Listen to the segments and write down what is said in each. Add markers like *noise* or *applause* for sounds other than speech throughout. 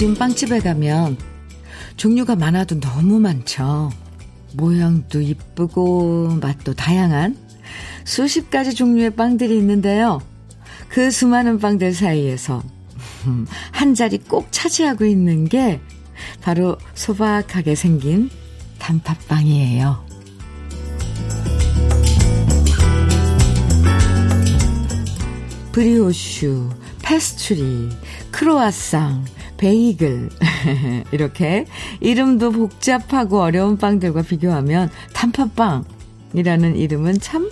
요즘 빵집에 가면 종류가 많아도 너무 많죠. 모양도 이쁘고 맛도 다양한 수십 가지 종류의 빵들이 있는데요. 그 수많은 빵들 사이에서 *laughs* 한 자리 꼭 차지하고 있는 게 바로 소박하게 생긴 단팥빵이에요. 브리오슈, 페스츄리, 크로아상, 베이글 *laughs* 이렇게 이름도 복잡하고 어려운 빵들과 비교하면 단팥빵이라는 이름은 참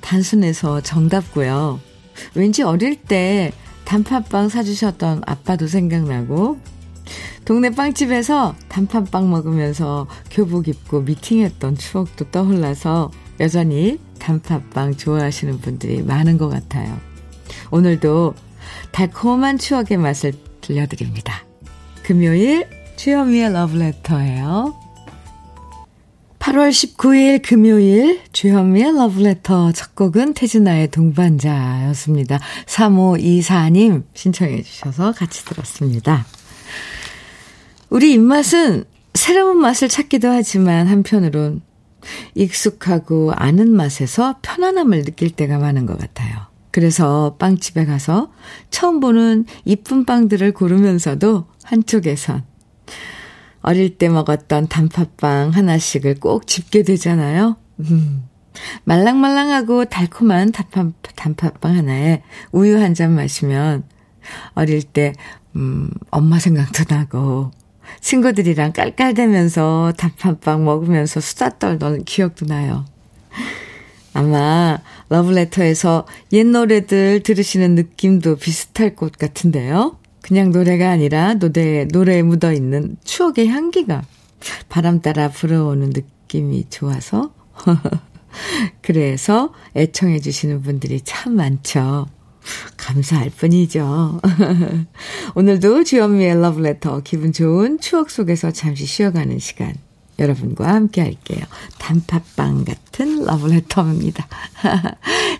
단순해서 정답고요. 왠지 어릴 때 단팥빵 사주셨던 아빠도 생각나고 동네 빵집에서 단팥빵 먹으면서 교복 입고 미팅했던 추억도 떠올라서 여전히 단팥빵 좋아하시는 분들이 많은 것 같아요. 오늘도 달콤한 추억의 맛을 들려드립니다. 금요일 주현미의 러브레터예요. 8월 19일 금요일 주현미의 러브레터 첫 곡은 태진아의 동반자였습니다. 3524님 신청해 주셔서 같이 들었습니다. 우리 입맛은 새로운 맛을 찾기도 하지만 한편으론 익숙하고 아는 맛에서 편안함을 느낄 때가 많은 것 같아요. 그래서 빵집에 가서 처음 보는 이쁜 빵들을 고르면서도 한쪽에선 어릴 때 먹었던 단팥빵 하나씩을 꼭 집게 되잖아요. 음, 말랑말랑하고 달콤한 단팥, 단팥빵 하나에 우유 한 잔 마시면 어릴 때, 음, 엄마 생각도 나고, 친구들이랑 깔깔대면서 단팥빵 먹으면서 수다 떨던 기억도 나요. 아마 러브레터에서 옛 노래들 들으시는 느낌도 비슷할 것 같은데요. 그냥 노래가 아니라 노래, 노래에 묻어 있는 추억의 향기가 바람 따라 불어오는 느낌이 좋아서. *laughs* 그래서 애청해 주시는 분들이 참 많죠. 감사할 뿐이죠. *laughs* 오늘도 주현미의 러브레터 기분 좋은 추억 속에서 잠시 쉬어가는 시간 여러분과 함께 할게요. 단팥빵 같은 러브레터입니다.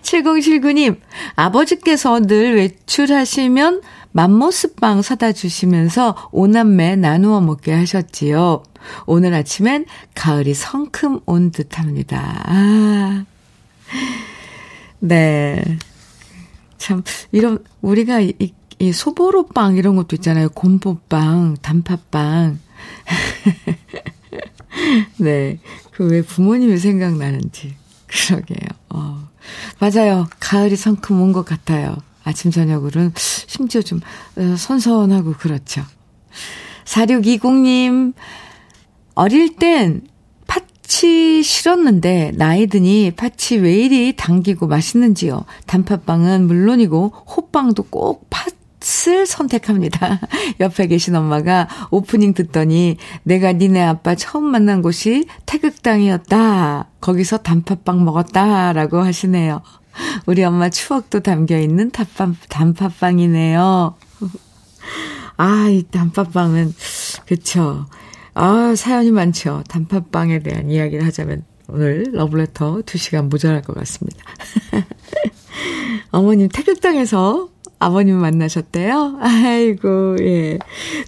7079님, *laughs* 아버지께서 늘 외출하시면 맘모스빵 사다 주시면서 오남매 나누어 먹게 하셨지요. 오늘 아침엔 가을이 성큼 온 듯 합니다. 아. 네. 참, 이런, 우리가 이, 이 소보로빵 이런 것도 있잖아요. 곰보빵, 단팥빵. *laughs* *laughs* 네. 그 왜 부모님이 생각나는지. 그러게요. 어. 맞아요. 가을이 성큼 온 것 같아요. 아침, 저녁으로는 심지어 좀 어, 선선하고 그렇죠. 4620님, 어릴 땐 팥이 싫었는데 나이 드니 팥이 왜 이리 당기고 맛있는지요. 단팥빵은 물론이고 호빵도 꼭 팥, 을 선택합니다. *laughs* 옆에 계신 엄마가 오프닝 듣더니 내가 니네 아빠 처음 만난 곳이 태극당이었다. 거기서 단팥빵 먹었다. 라고 하시네요. 우리 엄마 추억도 담겨 있는 단팥, 단팥빵이네요. *laughs* 아, 이 단팥빵은, 그쵸. 아, 사연이 많죠. 단팥빵에 대한 이야기를 하자면 오늘 러브레터 2시간 모자랄 것 같습니다. *laughs* 어머님 태극당에서 아버님 만나셨대요? 아이고, 예.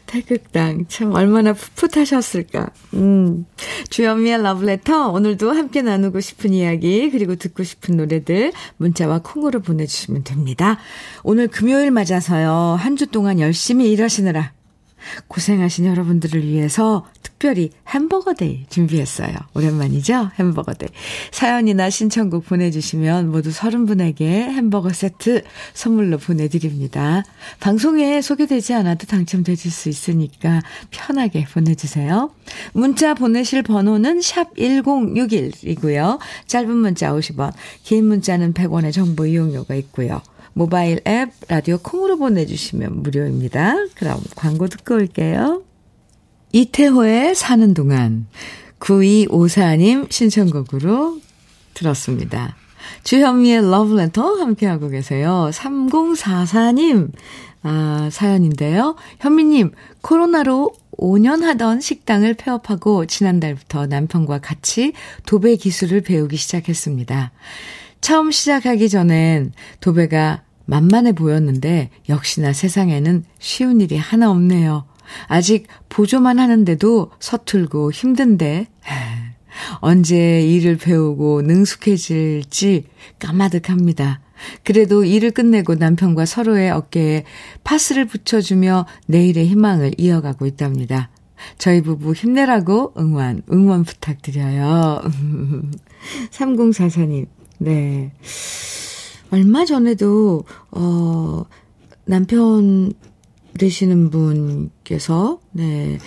태극당. 참, 얼마나 풋풋하셨을까. 음. 주현미의 러브레터. 오늘도 함께 나누고 싶은 이야기, 그리고 듣고 싶은 노래들, 문자와 콩으로 보내주시면 됩니다. 오늘 금요일 맞아서요. 한 주 동안 열심히 일하시느라 고생하신 여러분들을 위해서 특별히 햄버거 day 준비했어요. 오랜만이죠? 햄버거 day. 사연이나 신청곡 보내주시면 모두 30분에게 햄버거 세트 선물로 보내드립니다. 방송에 소개되지 않아도 당첨되실 수 있으니까 편하게 보내주세요. 문자 보내실 번호는 샵 1061이고요. 짧은 문자 50원, 긴 문자는 100원의 정보 이용료가 있고요. 모바일 앱 라디오 콩으로 보내주시면 무료입니다. 그럼 광고 듣고 올게요. 이태호의 사는 동안 9254님 신청곡으로 들었습니다. 주현미의 러브레터 함께하고 계세요. 3044님 아, 사연인데요. 현미님, 코로나로 5년 하던 식당을 폐업하고 지난달부터 남편과 같이 도배 기술을 배우기 시작했습니다. 처음 시작하기 전엔 도배가 만만해 보였는데 역시나 세상에는 쉬운 일이 하나 없네요. 아직 보조만 하는데도 서툴고 힘든데, 언제 일을 배우고 능숙해질지 까마득합니다. 그래도 일을 끝내고 남편과 서로의 어깨에 파스를 붙여주며 내일의 희망을 이어가고 있답니다. 저희 부부 힘내라고 응원, 응원 부탁드려요. *laughs* 3044님, 네. 얼마 전에도, 어, 남편 되시는 분께서, 네,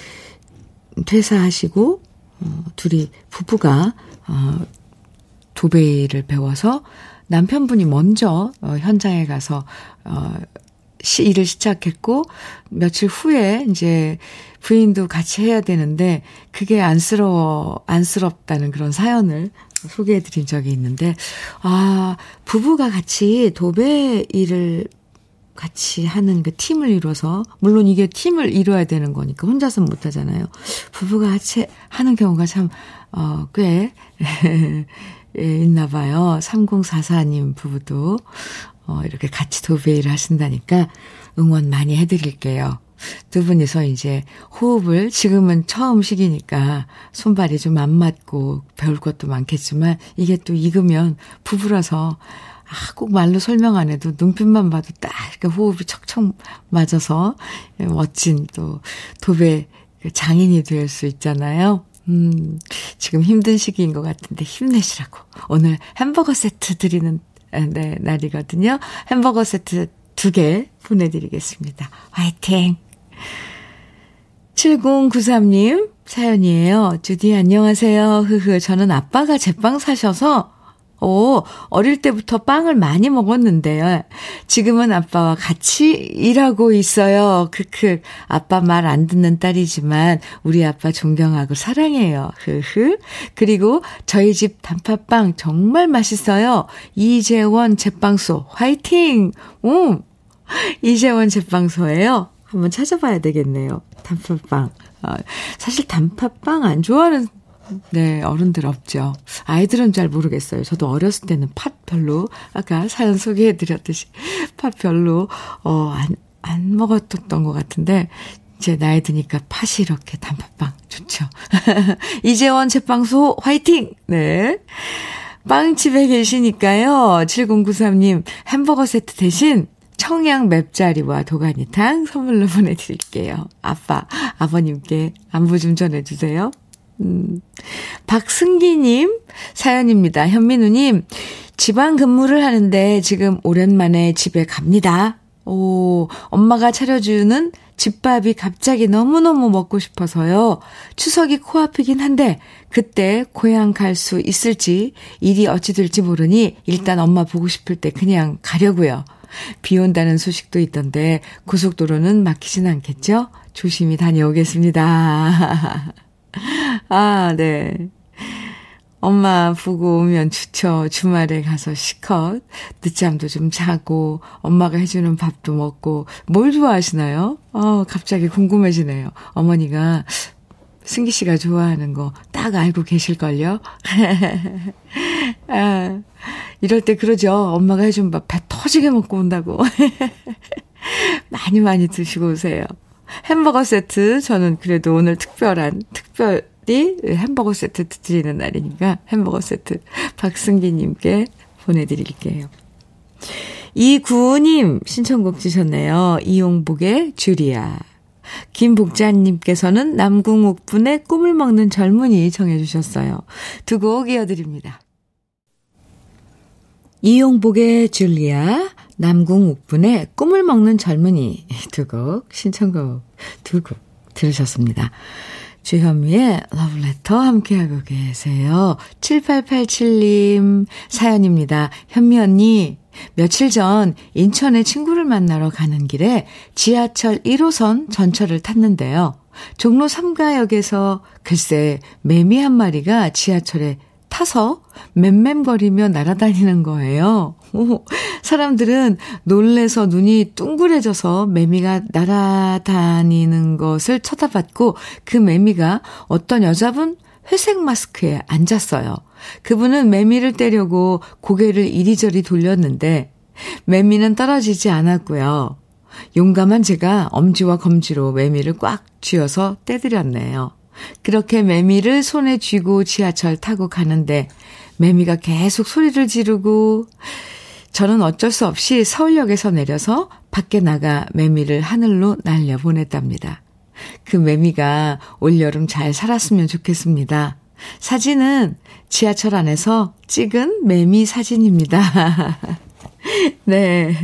퇴사하시고, 어, 둘이 부부가, 어, 도배를 배워서 남편분이 먼저, 어, 현장에 가서, 어, 시, 일을 시작했고, 며칠 후에 이제 부인도 같이 해야 되는데, 그게 안쓰러워, 안쓰럽다는 그런 사연을 소개해 드린 적이 있는데, 아, 부부가 같이 도배 일을 같이 하는 그 팀을 이뤄서, 물론 이게 팀을 이뤄야 되는 거니까 혼자서 못 하잖아요. 부부가 같이 하는 경우가 참, 어, 꽤, *laughs* 예, 있나 봐요. 3044님 부부도, 어, 이렇게 같이 도배 일을 하신다니까 응원 많이 해드릴게요. 두 분이서 이제 호흡을 지금은 처음 시기니까 손발이 좀 안 맞고 배울 것도 많겠지만 이게 또 익으면 부부라서 아, 꼭 말로 설명 안 해도 눈빛만 봐도 딱 이렇게 호흡이 척척 맞아서 멋진 또 도배 장인이 될 수 있잖아요. 음, 지금 힘든 시기인 것 같은데 힘내시라고. 오늘 햄버거 세트 드리는 네, 날이거든요. 햄버거 세트 두 개 보내드리겠습니다. 화이팅! 7093님 사연이에요. 주디 안녕하세요. 흐흐. 저는 아빠가 제빵 사셔서 오, 어릴 때부터 빵을 많이 먹었는데요. 지금은 아빠와 같이 일하고 있어요. 크크. 아빠 말 안 듣는 딸이지만 우리 아빠 존경하고 사랑해요. 흐흐. 그리고 저희 집 단팥빵 정말 맛있어요. 이재원 제빵소 화이팅! 오! 이재원 제빵소예요. 한번 찾아봐야 되겠네요. 단팥빵. 아, 사실 단팥빵 안 좋아하는 네, 어른들 없죠. 아이들은 잘 모르겠어요. 저도 어렸을 때는 팥 별로, 아까 사연 소개해드렸듯이 팥 별로, 어, 안, 안 먹었던 것 같은데, 이제 나이 드니까 팥이 이렇게 단팥빵 좋죠. *laughs* 이재원 제빵소 화이팅! 네. 빵집에 계시니까요. 7093님 햄버거 세트 대신 청양 맵자리와 도가니탕 선물로 *laughs* 보내드릴게요. 아빠, 아버님께 안부 좀 전해주세요. 음, 박승기님 사연입니다. 현민우님, 지방 근무를 하는데 지금 오랜만에 집에 갑니다. 오, 엄마가 차려주는 집밥이 갑자기 너무너무 먹고 싶어서요. 추석이 코앞이긴 한데, 그때 고향 갈 수 있을지, 일이 어찌 될지 모르니, 일단 엄마 보고 싶을 때 그냥 가려고요. *laughs* 비 온다는 소식도 있던데, 고속도로는 막히진 않겠죠? 조심히 다녀오겠습니다. *laughs* 아, 네. 엄마 보고 오면 좋죠. 주말에 가서 시컷 늦잠도 좀 자고 엄마가 해주는 밥도 먹고 뭘 좋아하시나요? 어, 갑자기 궁금해지네요. 어머니가 승기 씨가 좋아하는 거 딱 알고 계실걸요? *laughs* 아, 이럴 때 그러죠. 엄마가 해준 밥 배 터지게 먹고 온다고. *laughs* 많이 많이 드시고 오세요. 햄버거 세트 저는 그래도 오늘 특별한 특별히 햄버거 세트 드리는 날이니까 햄버거 세트 박승기님께 보내드릴게요. 이구님 신청곡 주셨네요. 이용복의 주리아. 김복자님께서는 남궁옥 분의 꿈을 먹는 젊은이 정해주셨어요. 두 곡 이어드립니다. 이용복의 줄리아, 남궁옥분의 꿈을 먹는 젊은이 두 곡, 신청곡 두 곡 들으셨습니다. 주현미의 러브레터 함께하고 계세요. 7887님 사연입니다. 현미 언니, 며칠 전 인천에 친구를 만나러 가는 길에 지하철 1호선 전철을 탔는데요. 종로 3가역에서 글쎄 매미 한 마리가 지하철에 타서 맴맴거리며 날아다니는 거예요. 사람들은 놀래서 눈이 둥그레져서 매미가 날아다니는 것을 쳐다봤고 그 매미가 어떤 여자분 회색 마스크에 앉았어요. 그분은 매미를 떼려고 고개를 이리저리 돌렸는데 매미는 떨어지지 않았고요. 용감한 제가 엄지와 검지로 매미를 꽉 쥐어서 떼드렸네요. 그렇게 매미를 손에 쥐고 지하철 타고 가는데 매미가 계속 소리를 지르고 저는 어쩔 수 없이 서울역에서 내려서 밖에 나가 매미를 하늘로 날려 보냈답니다. 그 매미가 올여름 잘 살았으면 좋겠습니다. 사진은 지하철 안에서 찍은 매미 사진입니다. *laughs* 네.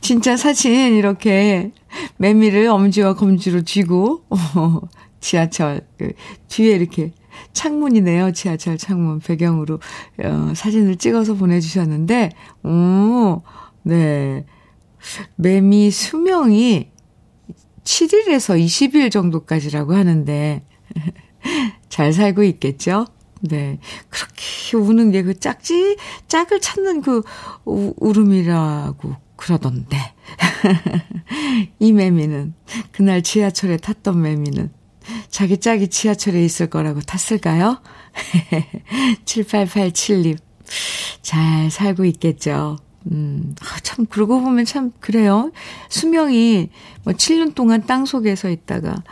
진짜 사진 이렇게 매미를 엄지와 검지로 쥐고 어, 지하철 그 뒤에 이렇게 창문이네요. 지하철 창문 배경으로 어, 사진을 찍어서 보내주셨는데, 오, 네. 매미 수명이 7일에서 20일 정도까지라고 하는데, *laughs* 잘 살고 있겠죠? 네. 그렇게 우는 게 그 짝지, 짝을 찾는 그 우, 울음이라고 그러던데. *laughs* 이 매미는, 그날 지하철에 탔던 매미는 자기 짝이 지하철에 있을 거라고 탔을까요? *laughs* 7887님. 잘 살고 있겠죠. 음, 아, 참, 그러고 보면 참, 그래요. 수명이 뭐 7년 동안 땅 속에서 있다가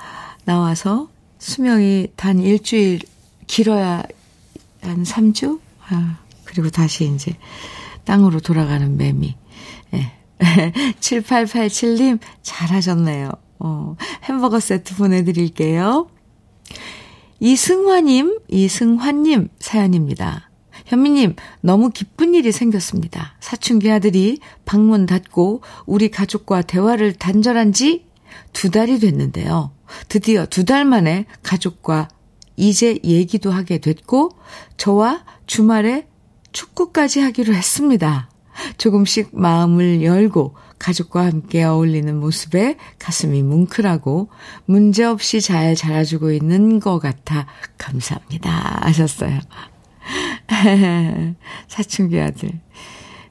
나와서 수명이 단 일주일 길어야 한 3주? 아, 그리고 다시 이제 땅으로 돌아가는 매미. 예. *laughs* 7887님, 잘하셨네요. 어, 햄버거 세트 보내드릴게요. 이승화님, 이승환님 사연입니다. 현미님, 너무 기쁜 일이 생겼습니다. 사춘기 아들이 방문 닫고 우리 가족과 대화를 단절한 지 두 달이 됐는데요. 드디어 두 달 만에 가족과 이제 얘기도 하게 됐고, 저와 주말에 축구까지 하기로 했습니다. 조금씩 마음을 열고 가족과 함께 어울리는 모습에 가슴이 뭉클하고 문제없이 잘 자라주고 있는 것 같아 감사합니다. 하셨어요. *laughs* 사춘기 아들.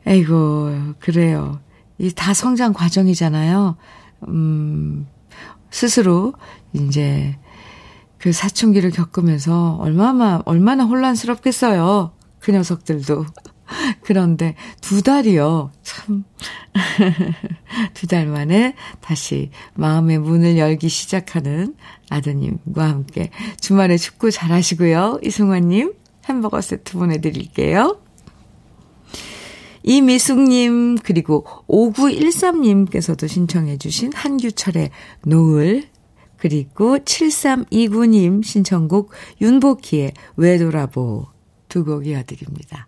에이고, 그래요. 이 다 성장 과정이잖아요. 음, 스스로 이제 그 사춘기를 겪으면서 얼마나, 얼마나 혼란스럽겠어요. 그 녀석들도. *laughs* 그런데 두 달이요. 참. *laughs* 두 달 만에 다시 마음의 문을 열기 시작하는 아드님과 함께 주말에 축구 잘 하시고요. 이승환님 햄버거 세트 보내드릴게요. 이미숙님, 그리고 5913님께서도 신청해주신 한규철의 노을, 그리고 7329님 신청곡 윤복희의 왜 돌아보 두 곡 이어드립니다.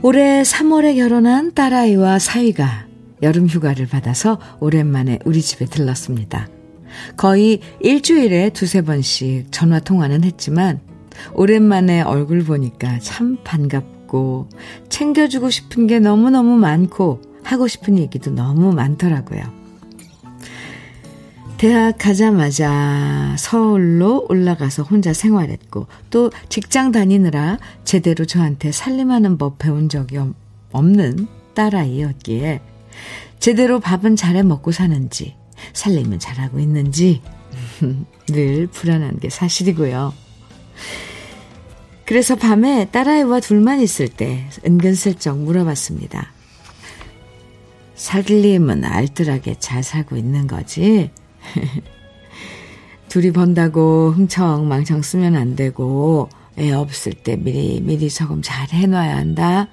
올해 3월에 결혼한 딸아이와 사위가 여름 휴가를 받아서 오랜만에 우리 집에 들렀습니다. 거의 일주일에 두세 번씩 전화 통화는 했지만 오랜만에 얼굴 보니까 참 반갑고 챙겨주고 싶은 게 너무너무 많고 하고 싶은 얘기도 너무 많더라고요. 대학 가자마자 서울로 올라가서 혼자 생활했고 또 직장 다니느라 제대로 저한테 살림하는 법 배운 적이 없는 딸아이였기에 제대로 밥은 잘해 먹고 사는지 살림은 잘하고 있는지 *laughs* 늘 불안한 게 사실이고요. 그래서 밤에 딸아이와 둘만 있을 때 은근슬쩍 물어봤습니다. 살림은 알뜰하게 잘 살고 있는 거지? *laughs* 둘이 번다고 흥청망청 쓰면 안 되고 애 없을 때 미리 미리 저금 잘 해놔야 한다.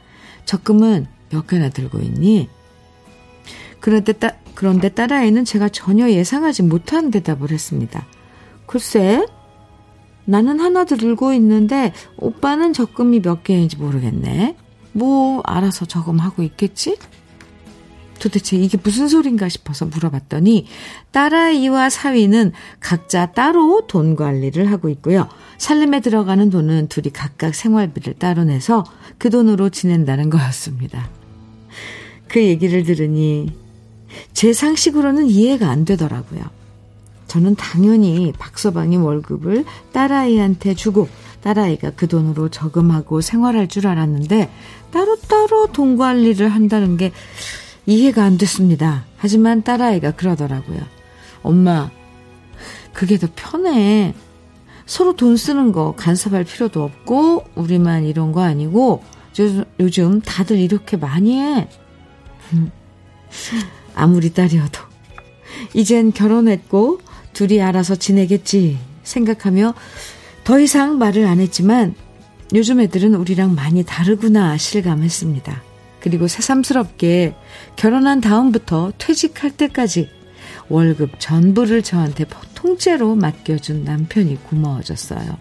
적금은 몇 개나 들고 있니? 그런데, 따, 그런데 딸아이는 제가 전혀 예상하지 못한 대답을 했습니다. 글쎄, 나는 하나 들고 있는데 오빠는 적금이 몇 개인지 모르겠네. 뭐 알아서 저금하고 있겠지? 도대체 이게 무슨 소린가 싶어서 물어봤더니 딸아이와 사위는 각자 따로 돈 관리를 하고 있고요. 살림에 들어가는 돈은 둘이 각각 생활비를 따로 내서 그 돈으로 지낸다는 거였습니다. 그 얘기를 들으니 제 상식으로는 이해가 안 되더라고요. 저는 당연히 박서방이 월급을 딸아이한테 주고 딸아이가 그 돈으로 저금하고 생활할 줄 알았는데 따로따로 돈 관리를 한다는 게 이해가 안 됐습니다. 하지만 딸아이가 그러더라고요. 엄마, 그게 더 편해. 서로 돈 쓰는 거 간섭할 필요도 없고, 우리만 이런 거 아니고, 요즘 다들 이렇게 많이 해. *laughs* 아무리 딸이어도. 이젠 결혼했고, 둘이 알아서 지내겠지 생각하며 더 이상 말을 안 했지만 요즘 애들은 우리랑 많이 다르구나 실감했습니다. 그리고 새삼스럽게 결혼한 다음부터 퇴직할 때까지 월급 전부를 저한테 통째로 맡겨준 남편이 고마워졌어요.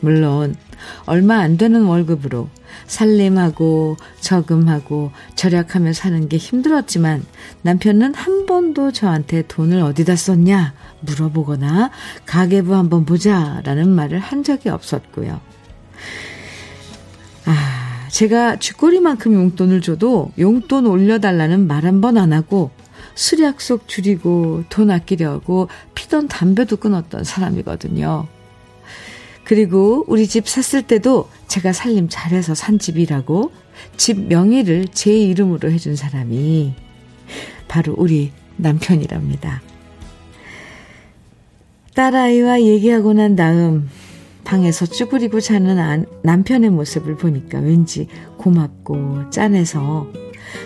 물론 얼마 안 되는 월급으로 살림하고 저금하고 절약하며 사는 게 힘들었지만 남편은 한 번도 저한테 돈을 어디다 썼냐 물어보거나 가계부 한번 보자라는 말을 한 적이 없었고요. 아, 제가 쥐꼬리만큼 용돈을 줘도 용돈 올려달라는 말 한 번 안 하고 술 약속 줄이고 돈 아끼려고 피던 담배도 끊었던 사람이거든요. 그리고 우리 집 샀을 때도 제가 살림 잘해서 산 집이라고 집 명의를 제 이름으로 해준 사람이 바로 우리 남편이랍니다. 딸아이와 얘기하고 난 다음 방에서 쭈그리고 자는 남편의 모습을 보니까 왠지 고맙고 짠해서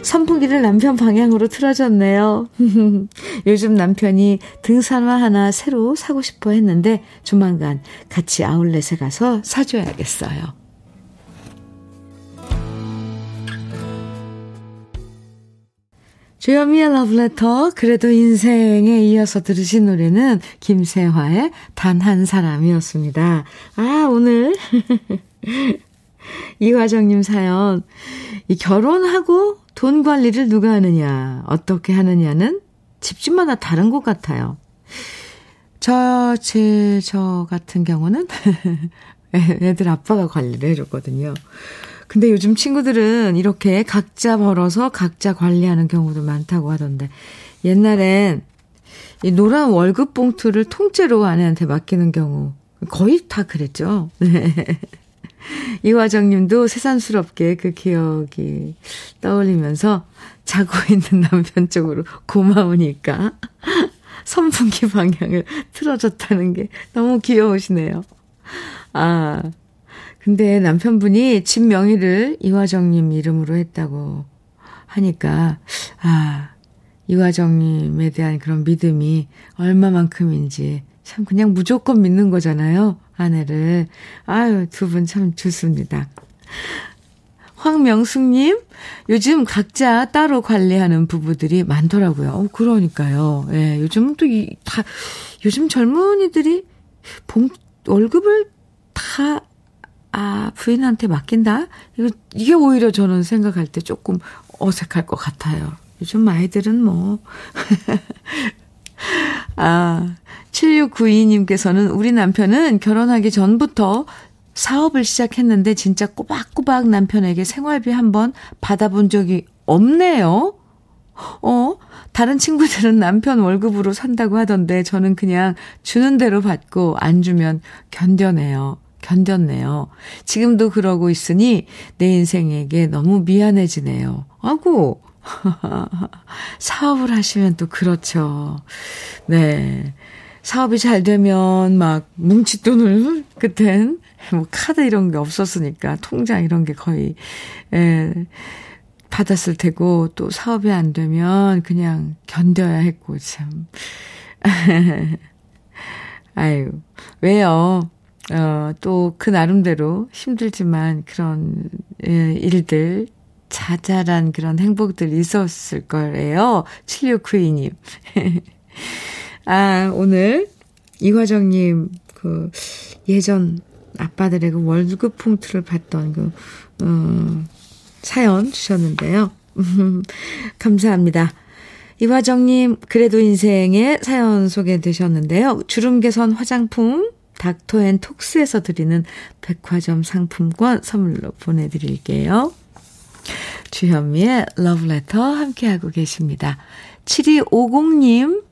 선풍기를 남편 방향으로 틀어줬네요. *laughs* 요즘 남편이 등산화 하나 새로 사고 싶어 했는데 조만간 같이 아울렛에 가서 사줘야겠어요. 주현미의 러브레터, 그래도 인생에 이어서 들으신 노래는 김세화의 단 한 사람이었습니다. 아, 오늘 *laughs* 이화정님 사연. 이 결혼하고 돈 관리를 누가 하느냐, 어떻게 하느냐는 집집마다 다른 것 같아요. 저, 제, 저 같은 경우는 *laughs* 애들 아빠가 관리를 해줬거든요. 근데 요즘 친구들은 이렇게 각자 벌어서 각자 관리하는 경우도 많다고 하던데, 옛날엔 이 노란 월급 봉투를 통째로 아내한테 맡기는 경우 거의 다 그랬죠. *laughs* 네. 이화정 님도 새삼스럽게 그 기억이 떠올리면서 자고 *laughs* 있는 남편 쪽으로 고마우니까 *laughs* 선풍기 방향을 틀어줬다는 게 너무 귀여우시네요. 아, 근데 남편분이 집 명의를 이화정님 이름으로 했다고 하니까, 아, 이화정님에 대한 그런 믿음이 얼마만큼인지 참 그냥 무조건 믿는 거잖아요. 아내를. 아유, 두 분 참 좋습니다. 황명숙님, 요즘 각자 따로 관리하는 부부들이 많더라고요. 어, 그러니까요. 예, 요즘은 또 이, 다, 요즘 젊은이들이 봉, 월급을 다, 아, 부인한테 맡긴다? 이거, 이게 오히려 저는 생각할 때 조금 어색할 것 같아요. 요즘 아이들은 뭐. *laughs* 아, 7692님께서는 우리 남편은 결혼하기 전부터 사업을 시작했는데 진짜 꼬박꼬박 남편에게 생활비 한번 받아본 적이 없네요. 어? 다른 친구들은 남편 월급으로 산다고 하던데 저는 그냥 주는 대로 받고 안 주면 견뎌내요. 견뎠네요. 지금도 그러고 있으니 내 인생에게 너무 미안해지네요. 아고, *laughs* 사업을 하시면 또 그렇죠. 네. 사업이 잘 되면 막 뭉칫돈을 *laughs* 그땐 뭐 카드 이런 게 없었으니까 통장 이런 게 거의 예, 받았을 테고 또 사업이 안 되면 그냥 견뎌야 했고 참. *laughs* 아유, 왜요? 어, 또 그 나름대로 힘들지만 그런 예, 일들 자잘한 그런 행복들이 있었을 거예요. 7692님. *laughs* 아, 오늘 이화정님 그 예전 아빠들의 그 월급 봉투를 받던 그, 어, 사연 주셨는데요. *laughs* 감사합니다. 이화정님, 그래도 인생의 사연 소개되셨는데요. 주름 개선 화장품 닥터앤톡스에서 드리는 백화점 상품권 선물로 보내드릴게요. 주현미의 러브레터 함께하고 계십니다. 7250님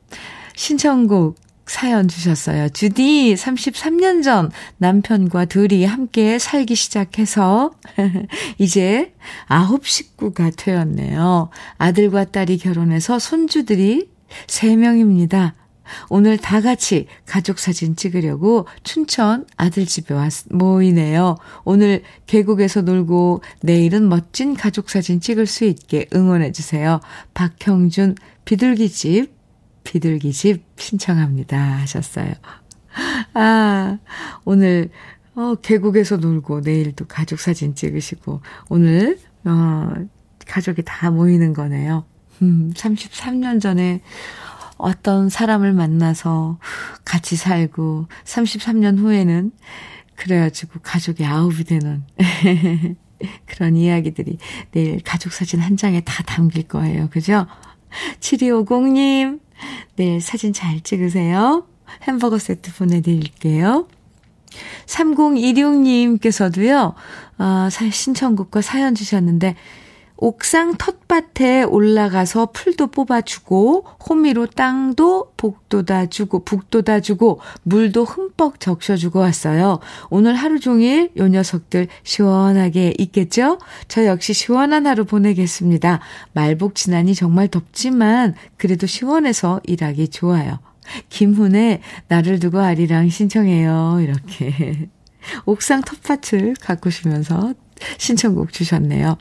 신청곡 사연 주셨어요. 주디 33년 전 남편과 둘이 함께 살기 시작해서 *laughs* 이제 아홉 식구가 되었네요. 아들과 딸이 결혼해서 손주들이 3명입니다. 오늘 다 같이 가족 사진 찍으려고 춘천 아들 집에 왔, 모이네요. 오늘 계곡에서 놀고 내일은 멋진 가족 사진 찍을 수 있게 응원해주세요. 박형준 비둘기집 비둘기 집 신청합니다. 하셨어요. 아, 오늘, 어, 계곡에서 놀고, 내일도 가족 사진 찍으시고, 오늘, 어, 가족이 다 모이는 거네요. 음, 33년 전에 어떤 사람을 만나서 같이 살고, 33년 후에는 그래가지고 가족이 아홉이 되는 *laughs* 그런 이야기들이 내일 가족 사진 한 장에 다 담길 거예요. 그죠? 7250님, 내일 사진 잘 찍으세요. 햄버거 세트 보내드릴게요. 3026님께서도요, 아, 신청곡과 사연 주셨는데, 옥상 텃밭에 올라가서 풀도 뽑아주고, 호미로 땅도 복돋아주고, 북돋아주고, 물도 흠뻑 적셔주고 왔어요. 오늘 하루 종일 요 녀석들 시원하게 있겠죠? 저 역시 시원한 하루 보내겠습니다. 말복 지나니 정말 덥지만, 그래도 시원해서 일하기 좋아요. 김훈의 나를 두고 아리랑 신청해요. 이렇게. *laughs* 옥상 텃밭을 가꾸시면서 신청곡 주셨네요.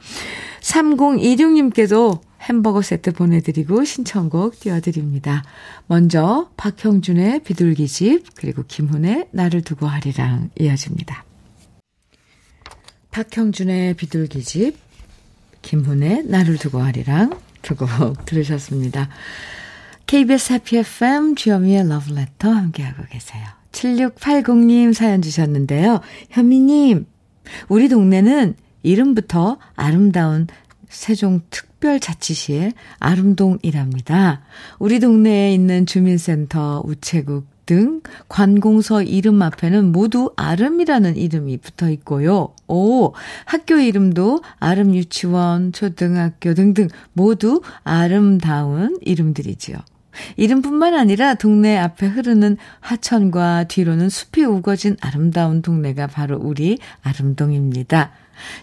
3026님께도 햄버거 세트 보내드리고 신청곡 띄워드립니다. 먼저 박형준의 비둘기집 그리고 김훈의 나를 두고 하리랑 이어집니다. 박형준의 비둘기집 김훈의 나를 두고 하리랑 두곡 *laughs* 들으셨습니다. KBS 해피 FM 주현미의 러브레터 함께하고 계세요. 7680님 사연 주셨는데요. 현미님, 우리 동네는 이름부터 아름다운 세종특별자치시의 아름동이랍니다. 우리 동네에 있는 주민센터, 우체국 등 관공서 이름 앞에는 모두 아름이라는 이름이 붙어 있고요. 오, 학교 이름도 아름 유치원, 초등학교 등등 모두 아름다운 이름들이지요. 이름뿐만 아니라 동네 앞에 흐르는 하천과 뒤로는 숲이 우거진 아름다운 동네가 바로 우리 아름동입니다.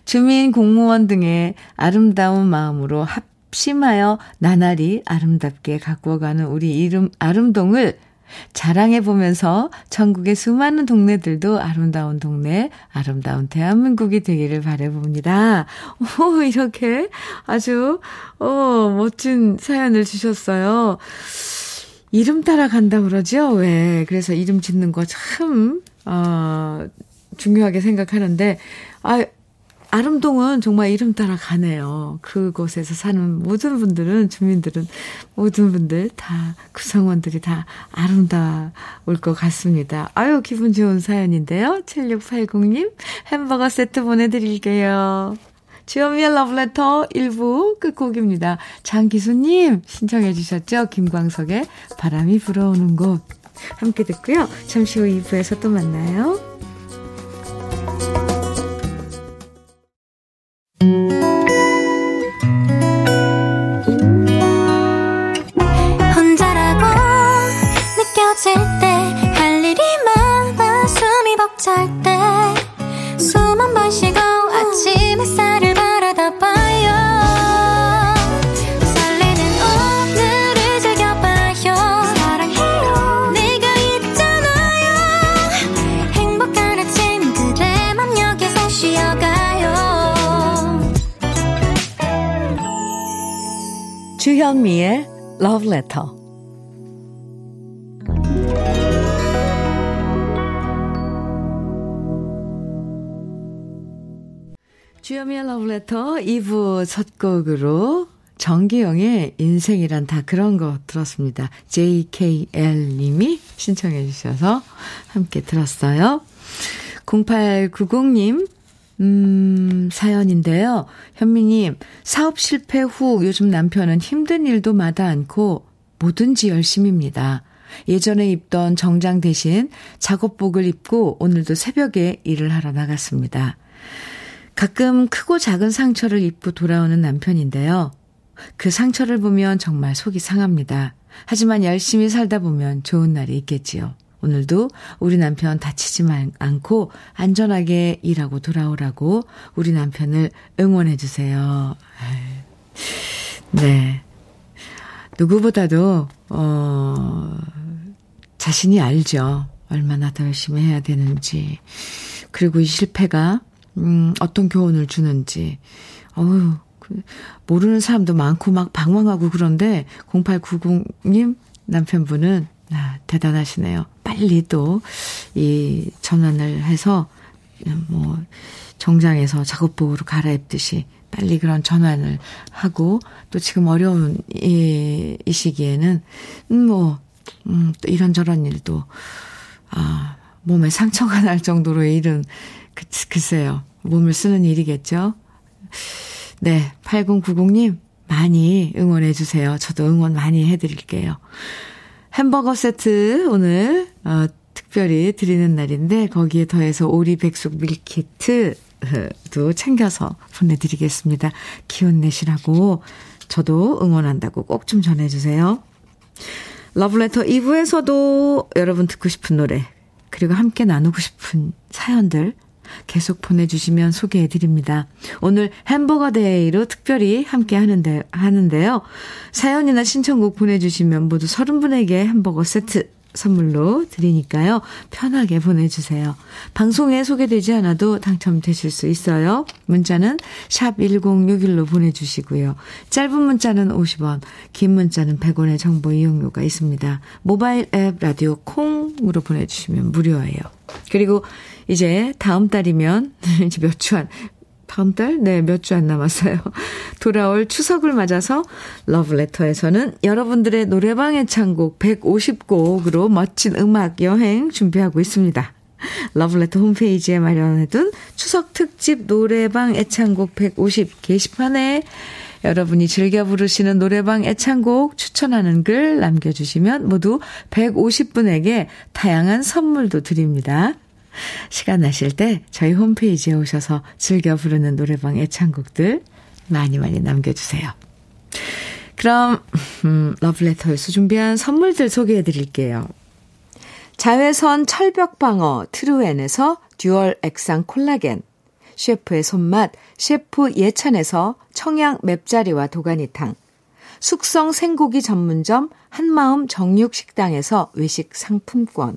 주민, 공무원 등의 아름다운 마음으로 합심하여 나날이 아름답게 가꾸어가는 우리 이름 아름동을 자랑해 보면서 전국의 수많은 동네들도 아름다운 동네, 아름다운 대한민국이 되기를 바래봅니다. 오, 이렇게 아주, 어, 멋진 사연을 주셨어요. 이름 따라 간다 그러죠? 왜? 그래서 이름 짓는 거 참, 어, 중요하게 생각하는데, 아, 아름동은 정말 이름 따라 가네요. 그곳에서 사는 모든 분들은, 주민들은, 모든 분들 다, 구성원들이 다 아름다울 것 같습니다. 아유, 기분 좋은 사연인데요. 7680님, 햄버거 세트 보내드릴게요. 주현미의 러브레터 1부 끝곡입니다. 장기수님 신청해 주셨죠? 김광석의 바람이 불어오는 곳. 함께 듣고요. 잠시 후 2부에서 또 만나요. 첫 곡으로 정기영의 인생이란 다 그런 거 들었습니다. JKL님이 신청해 주셔서 함께 들었어요. 0890님 음, 사연인데요. 현미님, 사업 실패 후 요즘 남편은 힘든 일도 마다 않고 뭐든지 열심입니다. 예전에 입던 정장 대신 작업복을 입고 오늘도 새벽에 일을 하러 나갔습니다. 가끔 크고 작은 상처를 입고 돌아오는 남편인데요. 그 상처를 보면 정말 속이 상합니다. 하지만 열심히 살다 보면 좋은 날이 있겠지요. 오늘도 우리 남편 다치지 않고 안전하게 일하고 돌아오라고 우리 남편을 응원해 주세요. 네. 누구보다도, 어, 자신이 알죠. 얼마나 더 열심히 해야 되는지. 그리고 이 실패가, 음, 어떤 교훈을 주는지. 어우, 그, 모르는 사람도 많고 막 방황하고 그런데 0890님 남편분은 아, 대단하시네요. 빨리 또 이 전환을 해서 뭐 정장에서 작업복으로 갈아입듯이 빨리 그런 전환을 하고 또 지금 어려운 이, 이 시기에는 음, 뭐 음, 또 이런저런 일도 아 몸에 상처가 날 정도로의 일은 그, 글쎄요 몸을 쓰는 일이겠죠. 네 8090님 많이 응원해 주세요. 저도 응원 많이 해 드릴게요. 햄버거 세트 오늘 어, 특별히 드리는 날인데 거기에 더해서 오리 백숙 밀키트도 챙겨서 보내드리겠습니다. 기운 내시라고 저도 응원한다고 꼭 좀 전해주세요. 러브레터 2부에서도 여러분 듣고 싶은 노래 그리고 함께 나누고 싶은 사연들 계속 보내주시면 소개해드립니다. 오늘 햄버거 day로 특별히 함께 하는데, 하는데요. 사연이나 신청곡 보내주시면 모두 30분에게 햄버거 세트 선물로 드리니까요. 편하게 보내주세요. 방송에 소개되지 않아도 당첨되실 수 있어요. 문자는 샵 1061로 보내주시고요. 짧은 문자는 50원, 긴 문자는 100원의 정보 이용료가 있습니다. 모바일 앱 라디오 콩으로 보내주시면 무료예요. 그리고 이제 다음 달이면 *laughs* 이제 몇 주 안, 다음 달? 네, 몇 주 안 남았어요. *laughs* 돌아올 추석을 맞아서 러브레터에서는 여러분들의 노래방 애창곡 150곡으로 멋진 음악 여행 준비하고 있습니다. 러브레터 홈페이지에 마련해둔 추석 특집 노래방 애창곡 150 게시판에 여러분이 즐겨 부르시는 노래방 애창곡 추천하는 글 남겨주시면 모두 150분에게 다양한 선물도 드립니다. 시간 나실 때 저희 홈페이지에 오셔서 즐겨 부르는 노래방 애창곡들 많이 많이 남겨주세요. 그럼 음, 러브레터에서 준비한 선물들 소개해 드릴게요. 자외선 철벽방어 트루엔에서 dual 액상 콜라겐 셰프의 손맛 셰프 예찬에서 청양 맵자리와 도가니탕 숙성 생고기 전문점 한마음 정육식당에서 외식 상품권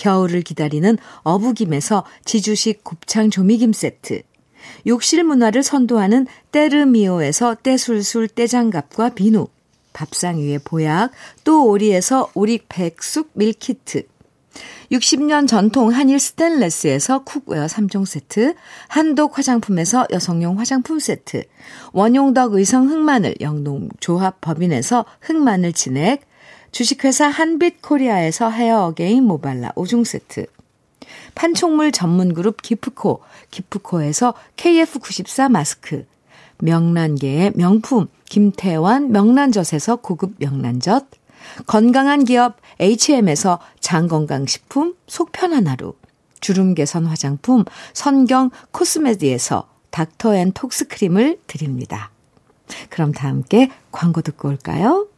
겨울을 기다리는 어부김에서 지주식 곱창 조미김 세트, 욕실 문화를 선도하는 때르미오에서 때술술 때장갑과 비누, 밥상 위에 보약, 또 오리에서 오리 백숙 밀키트, 60년 전통 한일 스텐레스에서 cookware 3종 세트, 한독 화장품에서 여성용 화장품 세트, 원용덕 의성 흑마늘 영농조합 법인에서 흑마늘 진액, 주식회사 한빛코리아에서 헤어 어게인 모발라 5종 세트. 판촉물 전문 그룹 기프코, 기프코에서 KF94 마스크. 명란계의 명품 김태환 명란젓에서 고급 명란젓. 건강한 기업 HM에서 장건강식품 속편한 하루. 주름 개선 화장품 선경 코스메디에서 닥터앤톡스 크림을 드립니다. 그럼 다 함께 광고 듣고 올까요?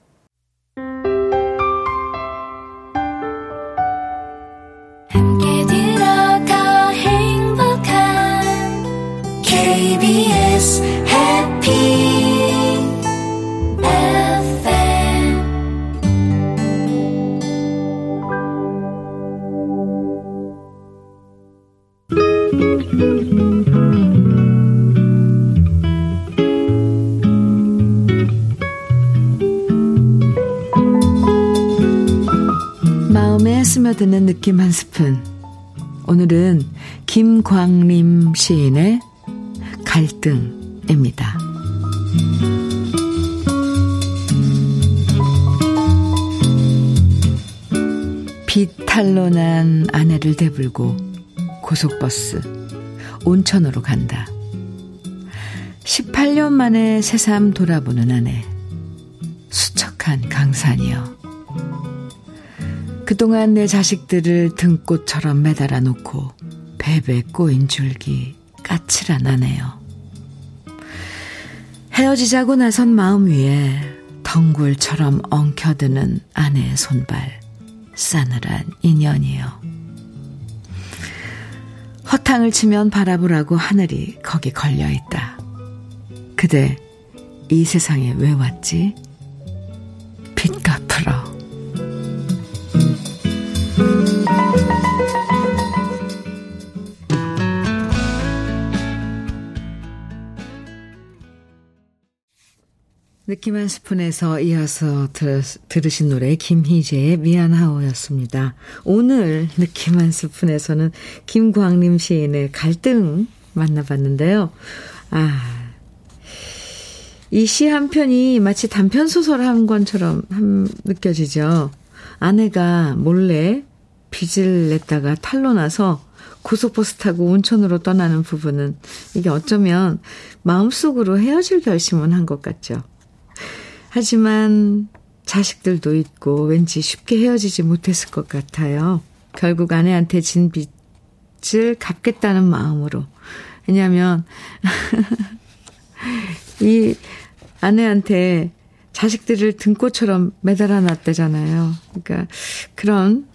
고속버스 온천으로 간다. 18년 만에 새삼 돌아보는 아내. 수척한 강산이여. 그동안 내 자식들을 등꽃처럼 매달아 놓고 베베 꼬인 줄기 까칠한 아내요. 헤어지자고 나선 마음 위에 덩굴처럼 엉켜드는 아내의 손발 싸늘한 인연이요. 허탕을 치면 바라보라고 하늘이 거기 걸려 있다. 그대 이 세상에 왜 왔지? 느낌 한 스푼에서 이어서 들, 들으신 노래 김희재의 미안하오였습니다. 오늘 느낌 한 스푼에서는 김광림 시인의 갈등 만나봤는데요. 아, 이 시 한 편이 마치 단편 소설 한 권처럼 한, 느껴지죠. 아내가 몰래 빚을 냈다가 탈로 나서 고속버스 타고 온천으로 떠나는 부분은 이게 어쩌면 마음속으로 헤어질 결심은 한 것 같죠. 하지만 자식들도 있고 왠지 쉽게 헤어지지 못했을 것 같아요. 결국 아내한테 진 빚을 갚겠다는 마음으로. 왜냐하면 *laughs* 이 아내한테 자식들을 등꽃처럼 매달아 놨대잖아요. 그러니까 그런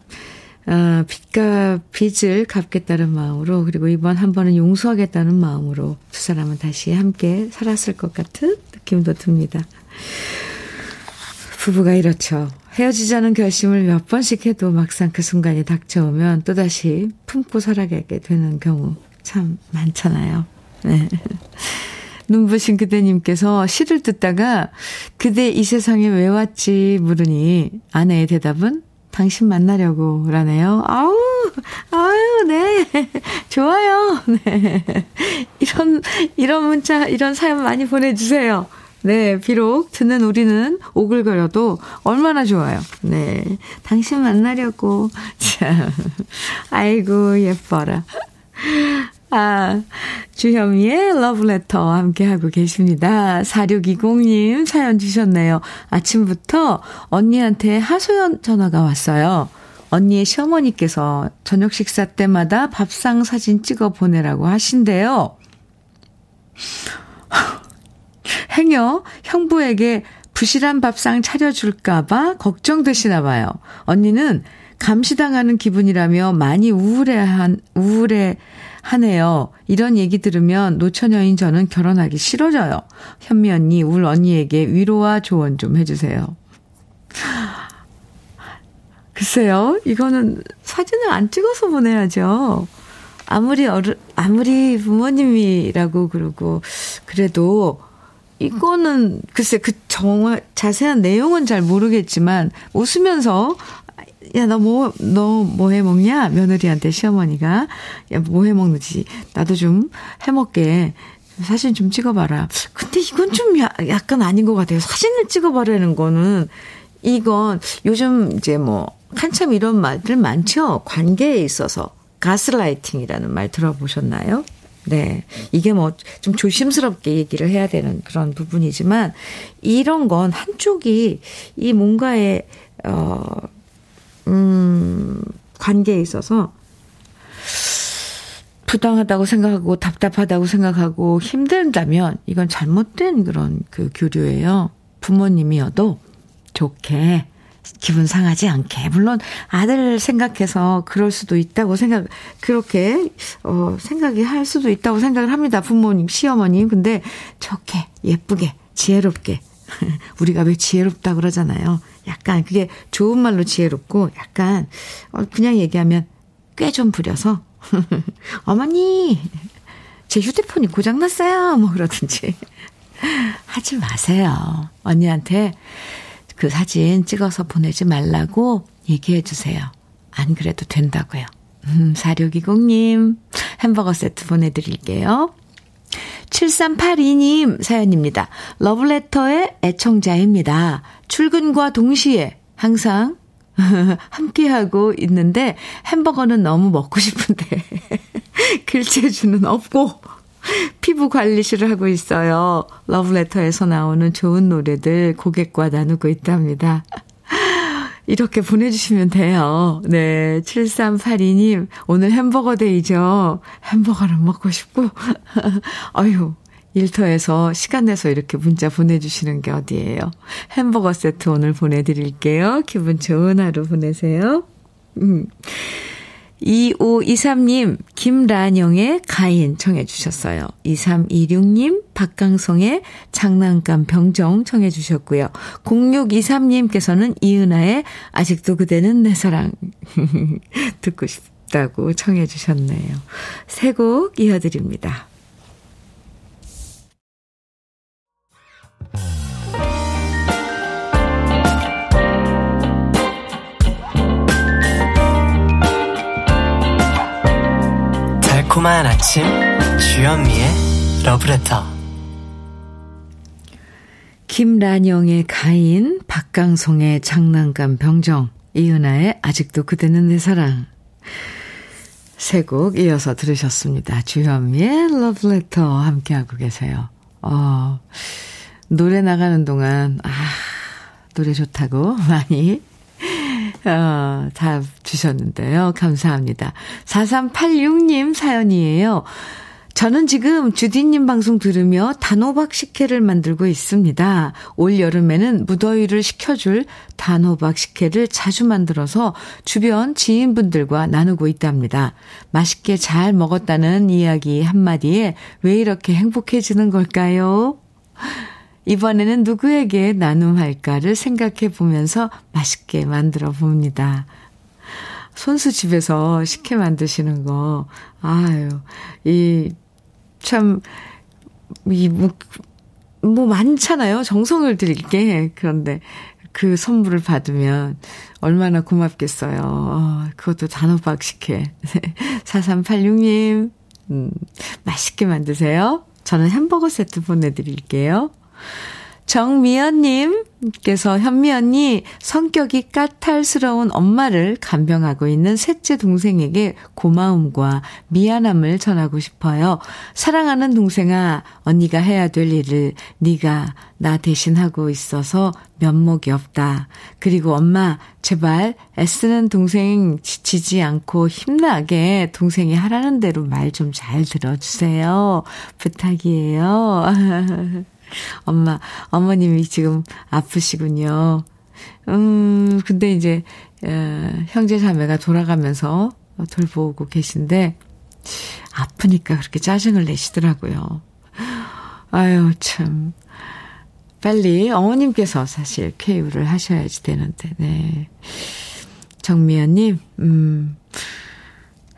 아, 빚과 빚을 갚겠다는 마음으로 그리고 이번 한 번은 용서하겠다는 마음으로 두 사람은 다시 함께 살았을 것 같은 느낌도 듭니다. 부부가 이렇죠. 헤어지자는 결심을 몇 번씩 해도 막상 그 순간이 닥쳐오면 또다시 품고 살아가게 되는 경우 참 많잖아요. 네. 눈부신 그대님께서 시를 듣다가 그대 이 세상에 왜 왔지 물으니 아내의 대답은 당신 만나려고 라네요. 아우, 아유, 네. 좋아요. 네. 이런, 이런 문자, 이런 사연 많이 보내주세요. 네, 비록 듣는 우리는 오글거려도 얼마나 좋아요. 네. 당신 만나려고. *laughs* 참. 아이고, 예뻐라. 아, 주현미의 러브레터 함께하고 계십니다. 4620님 사연 주셨네요. 아침부터 언니한테 하소연 전화가 왔어요. 언니의 시어머니께서 저녁 식사 때마다 밥상 사진 찍어 보내라고 하신대요. 행여 형부에게 부실한 밥상 차려줄까봐 걱정되시나 봐요. 언니는 감시당하는 기분이라며 많이 우울해한, 우울해 하네요. 이런 얘기 들으면 노처녀인 저는 결혼하기 싫어져요. 현미 언니, 울 언니에게 위로와 조언 좀 해주세요. 글쎄요, 이거는 사진을 안 찍어서 보내야죠. 아무리 어른, 아무리 부모님이라고 그러고, 그래도 이거는 글쎄 그 정말 자세한 내용은 잘 모르겠지만 웃으면서 야 너 뭐 너 뭐 해 먹냐 며느리한테 시어머니가 야 뭐 해 먹는지 나도 좀 해 먹게 사진 좀 찍어봐라. 근데 이건 좀 야, 약간 아닌 것 같아요. 사진을 찍어봐라는 거는 이건 요즘 이제 뭐 한참 이런 말들 많죠. 관계에 있어서 가스라이팅이라는 말 들어보셨나요? 네. 이게 뭐 좀 조심스럽게 얘기를 해야 되는 그런 부분이지만 이런 건 한쪽이 이 뭔가에 어, 음, 관계에 있어서 부당하다고 생각하고 답답하다고 생각하고 힘들다면 이건 잘못된 그런 그 교류예요. 부모님이어도 좋게 기분 상하지 않게. 물론 아들 생각해서 그럴 수도 있다고 생각, 그렇게, 어, 생각이 할 수도 있다고 생각을 합니다. 부모님, 시어머님. 근데 좋게, 예쁘게, 지혜롭게. *laughs* 우리가 왜 지혜롭다 그러잖아요. 약간 그게 좋은 말로 지혜롭고 약간, 어, 그냥 얘기하면 꽤 좀 부려서. *laughs* 어머니, 제 휴대폰이 고장났어요. 뭐 그러든지. *laughs* 하지 마세요. 언니한테 그 사진 찍어서 보내지 말라고 얘기해 주세요. 안 그래도 된다고요. 음, 4620님, 햄버거 세트 보내드릴게요. 7382님 사연입니다. 러브레터의 애청자입니다. 출근과 동시에 항상 *laughs* 함께하고 있는데 햄버거는 너무 먹고 싶은데 *laughs* 글재주는 없고 *laughs* 피부 관리실을 하고 있어요. 러브레터에서 나오는 좋은 노래들 고객과 나누고 있답니다. *laughs* 이렇게 보내주시면 돼요. 네. 7382님, 오늘 햄버거 데이죠? 햄버거를 먹고 싶고. *laughs* 아유, 일터에서 시간 내서 이렇게 문자 보내주시는 게 어디예요. 햄버거 세트 오늘 보내드릴게요. 기분 좋은 하루 보내세요. 음. 2523님, 김란영의 가인 청해주셨어요. 2326님, 박강성의 장난감 병정 청해주셨고요. 0623님께서는 이은아의 아직도 그대는 내 사랑 *laughs* 듣고 싶다고 청해주셨네요. 새곡 이어드립니다. 달콤한 아침 주현미의 러브레터 김란영의 가인 박강송의 장난감 병정 이은아의 아직도 그대는 내 사랑 세곡 이어서 들으셨습니다. 주현미의 러브레터 함께하고 계세요. 어, 노래 나가는 동안 아 노래 좋다고 *laughs* 많이 어, 다 주셨는데요. 감사합니다. 4386님 사연이에요. 저는 지금 주디님 방송 들으며 단호박 식혜를 만들고 있습니다. 올 여름에는 무더위를 식혀줄 단호박 식혜를 자주 만들어서 주변 지인분들과 나누고 있답니다. 맛있게 잘 먹었다는 이야기 한마디에 왜 이렇게 행복해지는 걸까요? 이번에는 누구에게 나눔할까를 생각해 보면서 맛있게 만들어 봅니다. 손수 집에서 식혜 만드시는 거, 아유, 이, 참, 이, 뭐, 뭐 많잖아요. 정성을 들일게. 그런데 그 선물을 받으면 얼마나 고맙겠어요. 어, 그것도 단호박 식혜. *laughs* 4386님, 음, 맛있게 만드세요. 저는 햄버거 세트 보내드릴게요. 정미연님께서 현미 언니 성격이 까탈스러운 엄마를 간병하고 있는 셋째 동생에게 고마움과 미안함을 전하고 싶어요. 사랑하는 동생아, 언니가 해야 될 일을 네가 나 대신 하고 있어서 면목이 없다. 그리고 엄마, 제발 애쓰는 동생 지치지 않고 힘나게 동생이 하라는 대로 말 좀 잘 들어주세요. 부탁이에요. *laughs* 엄마, 어머님이 지금 아프시군요. 음, 근데 이제, 어, 형제 자매가 돌아가면서 돌보고 계신데, 아프니까 그렇게 짜증을 내시더라고요. 아유, 참. 빨리 어머님께서 사실 쾌유를 하셔야지 되는데, 네. 정미연님, 음,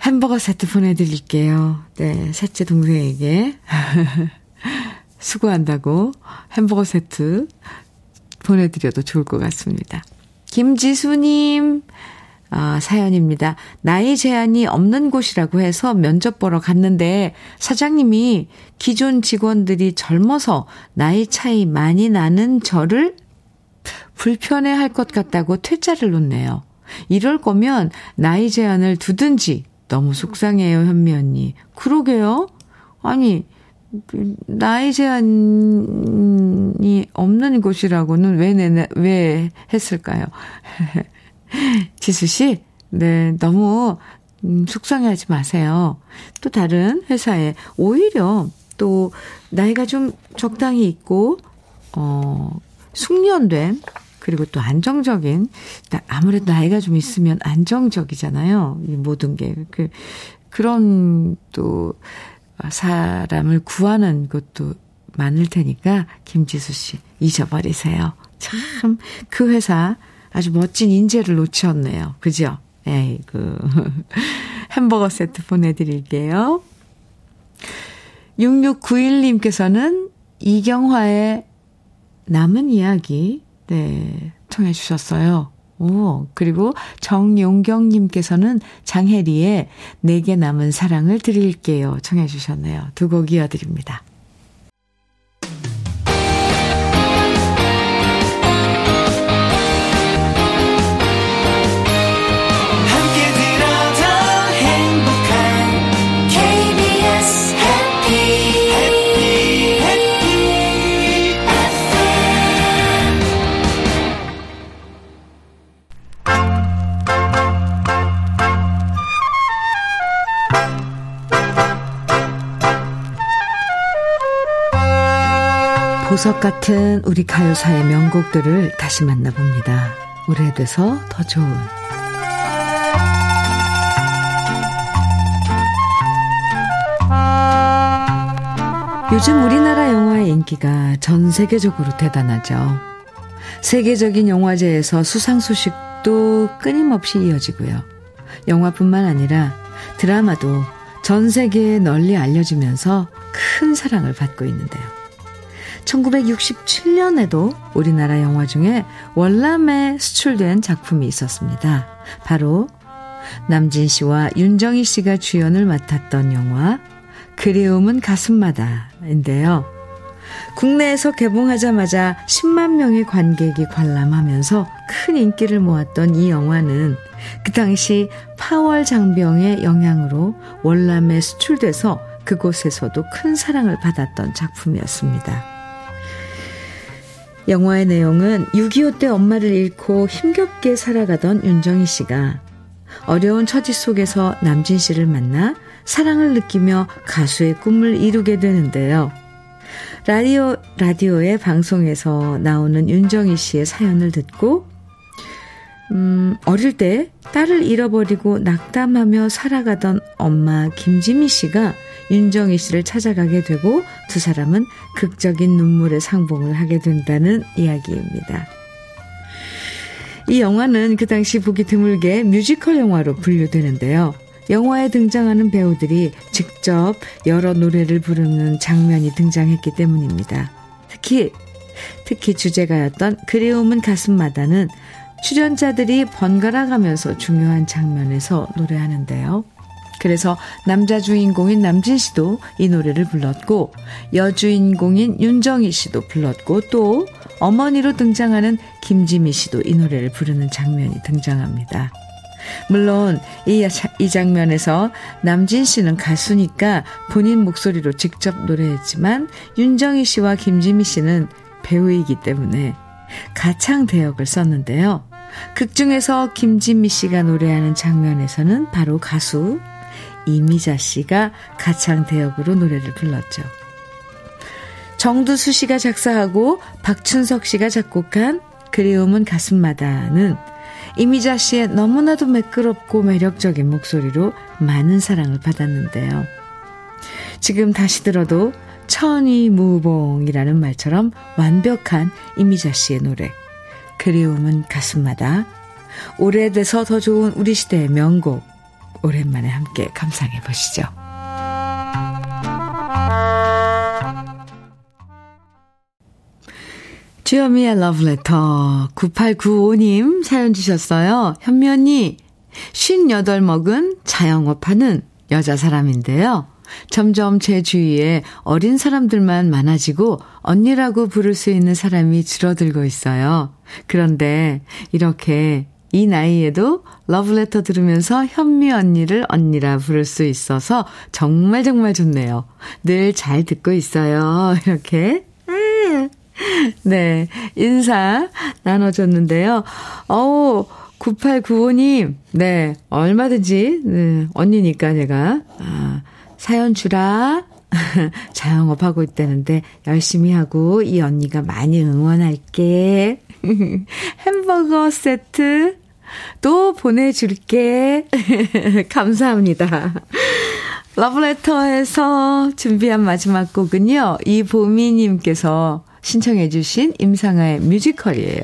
햄버거 세트 보내드릴게요. 네, 셋째 동생에게. *laughs* 수고한다고 햄버거 세트 보내드려도 좋을 것 같습니다. 김지수님, 아, 사연입니다. 나이 제한이 없는 곳이라고 해서 면접 보러 갔는데 사장님이 기존 직원들이 젊어서 나이 차이 많이 나는 저를 불편해 할 것 같다고 퇴짜를 놓네요. 이럴 거면 나이 제한을 두든지 너무 속상해요, 현미 언니. 그러게요? 아니, 나이 제한이 없는 곳이라고는 왜, 내, 왜 했을까요? *laughs* 지수씨, 네, 너무, 음, 속상해 하지 마세요. 또 다른 회사에 오히려 또 나이가 좀 적당히 있고, 어, 숙련된, 그리고 또 안정적인, 아무래도 나이가 좀 있으면 안정적이잖아요. 이 모든 게. 그, 그런 또, 사람을 구하는 것도 많을 테니까 김지수 씨 잊어버리세요. 참 그 회사 아주 멋진 인재를 놓쳤네요. 그죠? 에이그 *laughs* 햄버거 세트 보내드릴게요. 6691님께서는 이경화의 남은 이야기 네 청해 주셨어요. 오, 그리고 정용경님께서는 장혜리의 내게 남은 사랑을 드릴게요. 청해 주셨네요. 두 곡 이어드립니다. 보석 같은 우리 가요사의 명곡들을 다시 만나봅니다. 오래돼서 더 좋은 요즘 우리나라 영화의 인기가 전 세계적으로 대단하죠. 세계적인 영화제에서 수상 소식도 끊임없이 이어지고요. 영화뿐만 아니라 드라마도 전 세계에 널리 알려지면서 큰 사랑을 받고 있는데요. 1967년에도 우리나라 영화 중에 월남에 수출된 작품이 있었습니다. 바로 남진 씨와 윤정희 씨가 주연을 맡았던 영화 그리움은 가슴마다인데요. 국내에서 개봉하자마자 10만 명의 관객이 관람하면서 큰 인기를 모았던 이 영화는 그 당시 파월 장병의 영향으로 월남에 수출돼서 그곳에서도 큰 사랑을 받았던 작품이었습니다. 영화의 내용은 6.25 때 엄마를 잃고 힘겹게 살아가던 윤정희 씨가 어려운 처지 속에서 남진 씨를 만나 사랑을 느끼며 가수의 꿈을 이루게 되는데요. 라디오, 라디오의 방송에서 나오는 윤정희 씨의 사연을 듣고, 음, 어릴 때 딸을 잃어버리고 낙담하며 살아가던 엄마 김지미 씨가 윤정희 씨를 찾아가게 되고 두 사람은 극적인 눈물의 상봉을 하게 된다는 이야기입니다. 이 영화는 그 당시 보기 드물게 뮤지컬 영화로 분류되는데요. 영화에 등장하는 배우들이 직접 여러 노래를 부르는 장면이 등장했기 때문입니다. 특히, 특히 주제가였던 그리움은 가슴마다는 출연자들이 번갈아 가면서 중요한 장면에서 노래하는데요. 그래서 남자 주인공인 남진 씨도 이 노래를 불렀고 여주인공인 윤정희 씨도 불렀고 또 어머니로 등장하는 김지미 씨도 이 노래를 부르는 장면이 등장합니다. 물론 이, 이 장면에서 남진 씨는 가수니까 본인 목소리로 직접 노래했지만 윤정희 씨와 김지미 씨는 배우이기 때문에 가창 대역을 썼는데요. 극 중에서 김지미 씨가 노래하는 장면에서는 바로 가수 이미자 씨가 가창 대역으로 노래를 불렀죠. 정두수 씨가 작사하고 박춘석 씨가 작곡한 그리움은 가슴마다는 이미자 씨의 너무나도 매끄럽고 매력적인 목소리로 많은 사랑을 받았는데요. 지금 다시 들어도 천이무봉이라는 말처럼 완벽한 이미자 씨의 노래. 그리움은 가슴마다 오래돼서 더 좋은 우리 시대의 명곡 오랜만에 함께 감상해 보시죠. 주여미의 러브레터 9895님 사연 주셨어요. 언니 58 먹은 자영업 하는 여자 사람인데요. 점점 제 주위에 어린 사람들만 많아지고 언니라고 부를 수 있는 사람이 줄어들고 있어요. 그런데 이렇게 이 나이에도 러브레터 들으면서 현미 언니를 언니라 부를 수 있어서 정말 정말 좋네요. 늘 잘 듣고 있어요. *laughs* 이렇게. 네. 인사 나눠줬는데요. 어우, 9895님. 네. 얼마든지, 네, 언니니까 제가, 아, 사연 주라. *laughs* 자영업하고 있다는데 열심히 하고 이 언니가 많이 응원할게. *laughs* 햄버거 세트 또 보내줄게. *laughs* 감사합니다. 러브레터에서 준비한 마지막 곡은요. 이보미님께서 신청해주신 임상아의 뮤지컬이에요.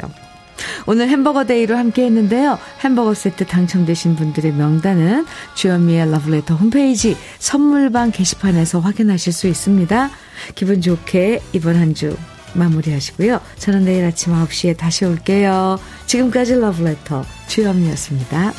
오늘 햄버거 day로 함께 했는데요. 햄버거 세트 당첨되신 분들의 명단은 주현미의 러브레터 홈페이지 선물방 게시판에서 확인하실 수 있습니다. 기분 좋게 이번 한 주 마무리하시고요. 저는 내일 아침 9시에 다시 올게요. 지금까지 러브레터 주현미였습니다.